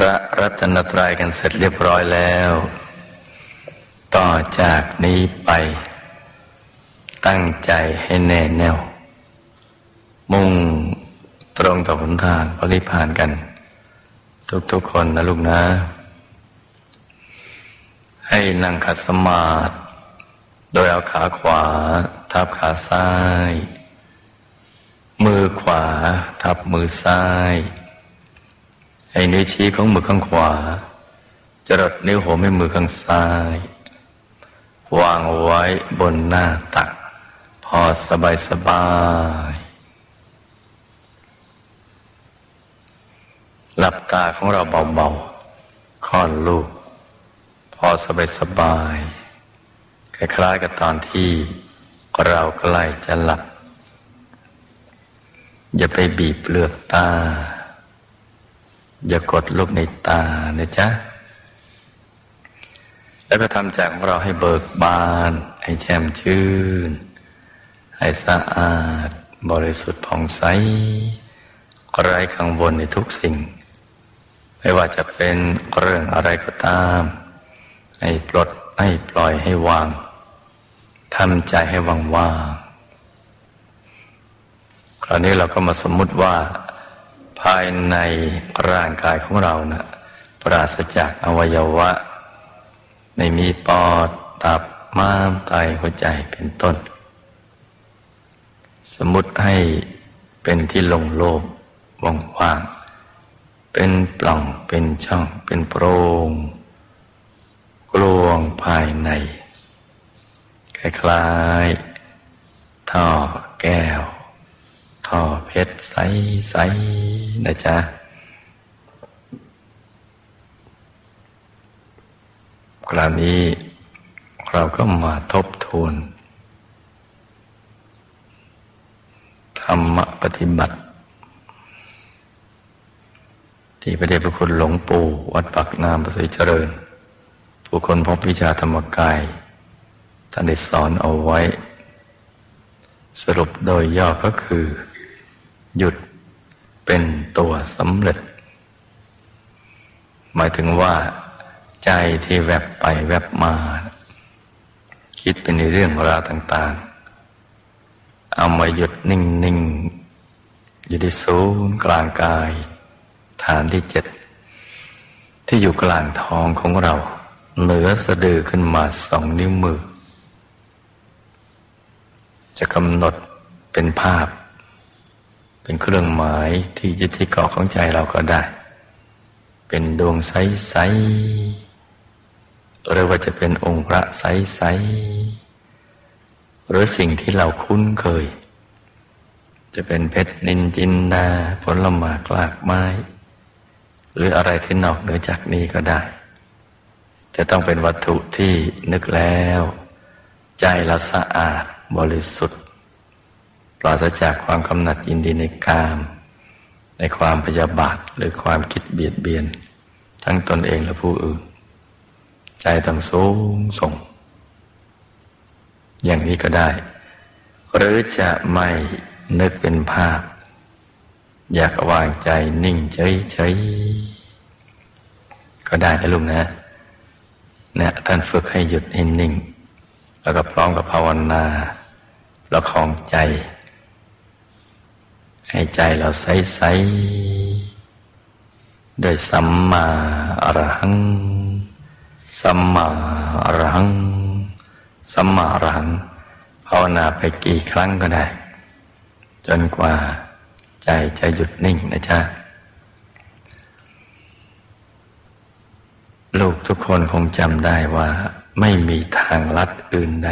พระรัตนตรัยกันเสร็จเรียบร้อยแล้ว ต่อจากนี้ไป ตั้งใจให้แน่แน่ว มุ่งตรงต่อหนทางพระนิพพานกัน ทุกๆคนนะลูกนะ ให้นั่งขัดสมาธิโดยเอาขาขวา ทับขาซ้าย มือขวา ทับมือซ้าย ให้นิ้วชี้ของมือข้างขวา จรดนิ้วหัวแม่มือข้างซ้าย วางไว้บนหน้าตัก พอสบายสบายหลับตาของเราเบาๆค่อนลูก พอสบายสบายคล้ายๆกับตอนที่เราใกล้จะหลับ อย่าไปบีบเปลือกตา อย่ากดลูกในตานะจ๊ะ แล้วก็ทำจากของเราให้เบิกบาน ให้แจ่มชื่น ให้สะอาด บริสุทธิ์ผ่องใสไร้กังวลในทุกสิ่ง ไม่ว่าจะเป็นเรื่องอะไรก็ตาม ให้ปลด ให้ปล่อยให้วางทำใจให้ว่างว่างคราวนี้เราก็มาสมมุติว่า ภายในร่างกายของเรานะ่ะปราศจากอวัยวะ ไม่มีปอด ตับม้ามไตหัวใจเป็นต้น สมมติให้เป็นที่ลงโลกว่างเป็นปล่องเป็นช่อง เป็นโพรงกลวงภายใน คล้ายๆท่อแก้ว ท่อเพชรใสๆนะจ๊ะ คราวนี้เราก็มาทบทวน ธรรมปฏิบัติ ที่พระเดชพระคุณหลวงปู่ วัดปักน้ำประสิเจริญ ผู้คนพบวิชาธรรมกายท่านได้สอนเอาไว้ สรุปโดยย่อก็คือ หยุดเป็นตัวสำเร็จ หมายถึงว่า ใจที่แวบไปแวบมา คิดเป็นในเรื่องราวต่าง ๆ เอามาหยุดนิ่ง ๆ อยู่ที่ศูนย์กลางกาย ฐานที่เจ็ด ที่อยู่กลางท้องของเรา เหนือสะดือขึ้นมาสองนิ้วมือ จะกำหนดเป็นภาพ เป็นเครื่องหมายที่ยึดที่เกาะของใจเราก็ได้ เป็นดวงใสๆหรือว่าจะเป็นองค์พระใสๆหรือสิ่งที่เราคุ้นเคย จะเป็นเพชรนินจินดาผลหมากลากไม้ หรืออะไรที่นอกเหนือจากนี้ก็ได้ จะต้องเป็นวัตถุที่นึกแล้ว ใจเราสะอาดบริสุทธิ์ ปราศจากความกำหนัดยินดีในกาม ในความพยาบาทหรือความคิดเบียดเบียน ทั้งตนเองและผู้อื่น ใจต้องสูงส่ง อย่างนี้ก็ได้ หรือจะไม่นึกเป็นภาพ อยากวางใจนิ่งเฉยๆก็ได้นะลุงนะเนี่ยท่านฝึกให้หยุดให้นิ่ง แล้วก็พร้อมกับภาวนาประคองใจ ให้ใจเราใสใสโดยสัมมาอรหัง สัมมาอรหัง สัมมาอรหังภาวนาไปกี่ครั้งก็ได้ จนกว่าใจจะหยุดนิ่งนะจ๊ะลูกทุกคนคงจำได้ว่าไม่มีทางลัดอื่นใด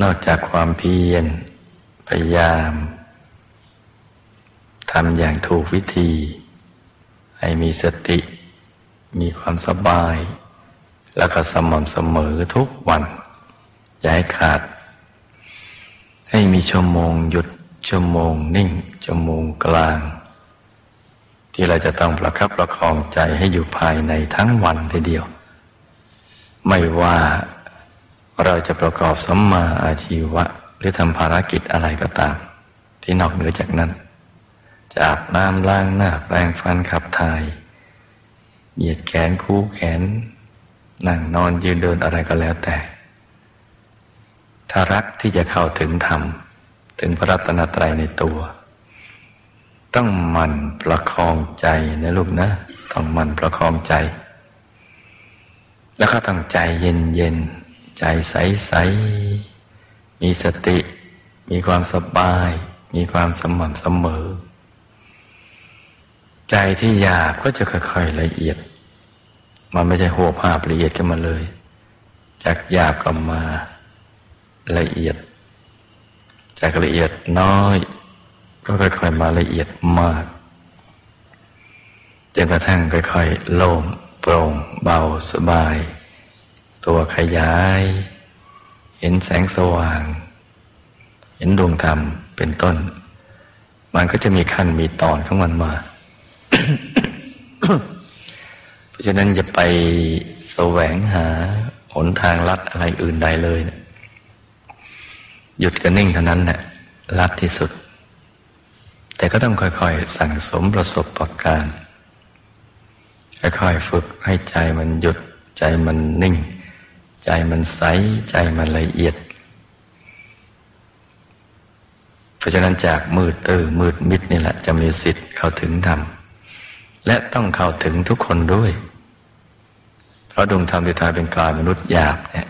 นอกจากความเพียร พยายามทำอย่างถูกวิธี ให้มีสติ มีความสบาย แล้วก็สม่ำเสมอทุกวัน อย่าให้ขาด ให้มีชั่วโมงหยุดชั่วโมงนิ่ง ชั่วโมงกลาง ที่เราจะต้องประคับประคองใจให้อยู่ภายในทั้งวันทีเดียว ไม่ว่าเราจะประกอบสัมมาอาชีวะ หรือทำภารกิจอะไรก็ตาม ที่นอกเหนือจากนั้นจะอาบน้ำล้างหน้าแปรงฟันขับถ่าย เหยียดแขนคู่แขน นั่งนอนยืนเดินอะไรก็แล้วแต่ ถ้ารักที่จะเข้าถึงธรรม ถึงพระรัตนตรัยในตัว ต้องมันประคองใจนะลูกนะ ต้องมันประคองใจ แล้วก็ต้องใจเย็นเย็นใจใสใส มีสติ มีความสบาย มีความสม่ำเสมอ ใจที่หยาบก็จะค่อยๆละเอียด มันไม่ใช่หัวภาพละเอียดกันมาเลย จากหยาบก็มาละเอียด จากละเอียดน้อย ก็ค่อยๆมาละเอียดมากจนกระทั่งค่อยๆโล่งโปร่งเบาสบาย ตัวขยาย ห็นแสงสว่าง เห็นดวงธรรมเป็นต้น มันก็จะมีขั้นมีตอนของมันมา เพราะฉะนั้นจะไปแสวงหาหนทางลัดอะไรอื่นใดเลยนะหยุดกันนิ่งเท่านั้นแหละลัดที่สุด แต่ก็ต้องค่อยๆ สั่งสมประสบประการค่อยๆฝึกให้ใจมันหยุดใจมันนิ่ง ใจมันใสใจมันละเอียด เพราะฉะนั้นจากมืดตื้อมืดมิดนี่แหละ จะมีสิทธิ์เข้าถึงธรรม และต้องเข้าถึงทุกคนด้วย เพราะดวงธรรมที่ทายเป็นกายมนุษย์หยาบเนี่ย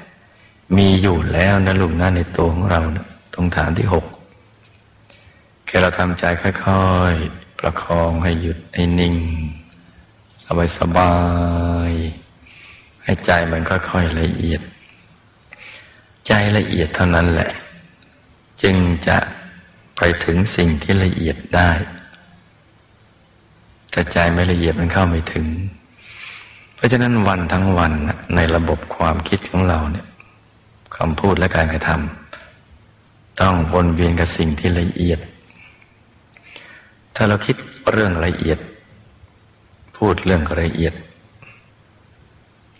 มีอยู่แล้วนะลุงนะในตัวของเรานะตรงฐานที่หกแค่เราทำใจค่อยๆ ประคองให้หยุดให้นิ่ง สบายสบาย ให้ใจมันค่อยๆละเอียด ใจละเอียดเท่านั้นแหละ จึงจะไปถึงสิ่งที่ละเอียดได้ แต่ใจไม่ละเอียดมันเข้าไม่ถึง เพราะฉะนั้นวันทั้งวันในระบบความคิดของเราเนี่ยคำพูดและการกระทำต้องวนเวียนกับสิ่งที่ละเอียด ถ้าเราคิดเรื่องละเอียด พูดเรื่องละเอียด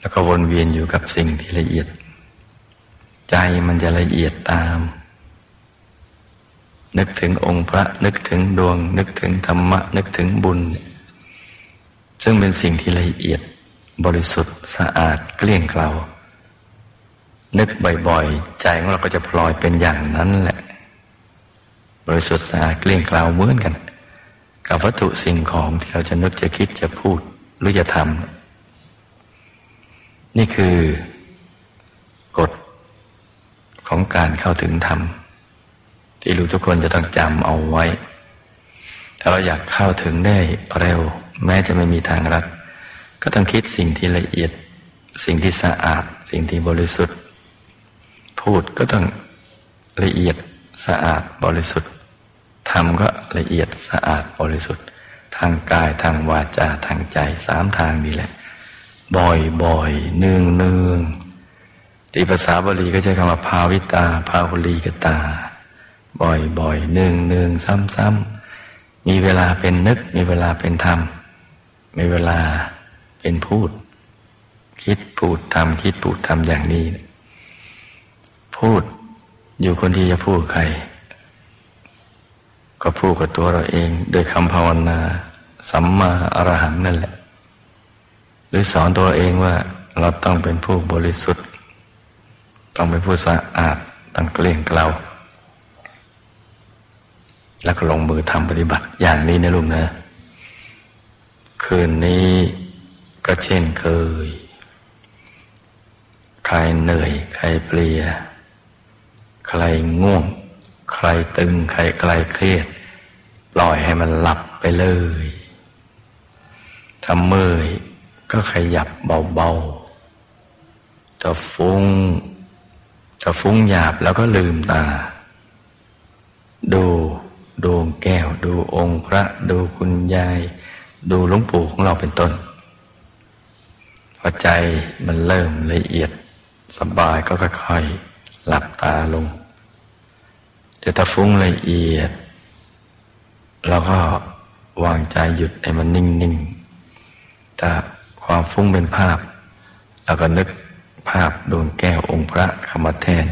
แล้วก็วนเวียนอยู่กับสิ่งที่ละเอียด ใจมันจะละเอียดตาม นึกถึงองค์พระนึกถึงดวง นึกถึงธรรมะ นึกถึงบุญ ซึ่งเป็นสิ่งที่ละเอียด บริสุทธิ์สะอาดเกลี้ยงเกลานึกบ่อยๆ ใจของเราก็จะพลอยเป็นอย่างนั้นแหละ บริสุทธิ์สะอาดเกลี้ยงเกลาเหมือนกัน กับวัตถุสิ่งของที่เราจะนึกจะคิดจะพูดหรือจะทำ นี่คือกฎของการเข้าถึงธรรม ที่รู้ทุกคนจะต้องจำเอาไว้ ถ้าเราอยากเข้าถึงได้เร็ว แม้จะไม่มีทางรัดก็ต้องคิดสิ่งที่ละเอียด สิ่งที่สะอาด สิ่งที่บริสุทธิ์ พูดก็ต้องละเอียดสะอาดบริสุทธิ์ทำก็ละเอียดสะอาดบริสุทธิ์ ทางกายทางวาจาทางใจสามทางนี้แหละ บ่อยบ่อยเนืองเนืองที่ภาษาบาลีก็ใช้คำว่าภาวิตา ภาวุลีกตา บ่อยๆหนึ่งหนึ่งซ้ำๆมีเวลาเป็นนึก มีเวลาเป็นธรรม มีเวลาเป็นพูด คิดพูดทำคิดพูดทำอย่างนี้ พูดอยู่คนที่จะพูดใคร ก็พูดกับตัวเราเอง โดยคำภาวนา สัมมาอรหังนั่นแหละ หรือสอนตัวเองว่าเราต้องเป็นผู้บริสุทธิ์ ต้องเป็นผู้สะอาดต้องเกลี้ยงเกลาแล้วก็ลงมือทำปฏิบัติอย่างนี้นะลุงนะ คืนนี้ก็เช่นเคย ใครเหนื่อย ใครเปลีย ใครง่วง ใครตึง ใครใครเครียด ปล่อยให้มันหลับไปเลยถ้าเมื่อย ก็ขยับเบาๆจะฟุง้งจะฟุ้งหยาบแล้วก็ลืมตา ดูดูแก้ว ดูองค์พระ ดูคุณยาย ดูหลวงปู่ของเราเป็นต้น พอใจมันเริ่มละเอียดสบายก็ค่อยๆหลับตาลง แต่ถ้าฟุ้งละเอียดเราก็วางใจหยุดให้มันนิ่งๆถ้า ความฟุ้งเป็นภาพเราก็นึกภาพดวงแก้วองค์พระเข้ามาแทน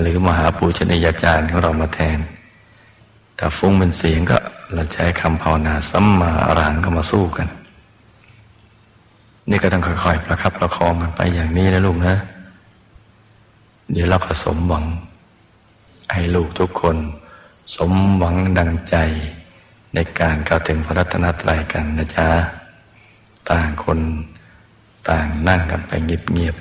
หรือมหาปูชนียาจารย์ของเรามาแทนถ้าฟุ้งเป็นเสียงก็เราใช้คำภาวนาสัมมาอรังก็มาสู้กัน นี่ก็ต้องค่อยๆประคับประคองกันไปอย่างนี้นะลูกนะ เดี๋ยวเราก็สมหวัง ให้ลูกทุกคน สมหวังดังใจในการเข้าถึงพระรัตนตรัยกันนะจ๊ะ ต่างคนต่างนั่งกันไปเงียบ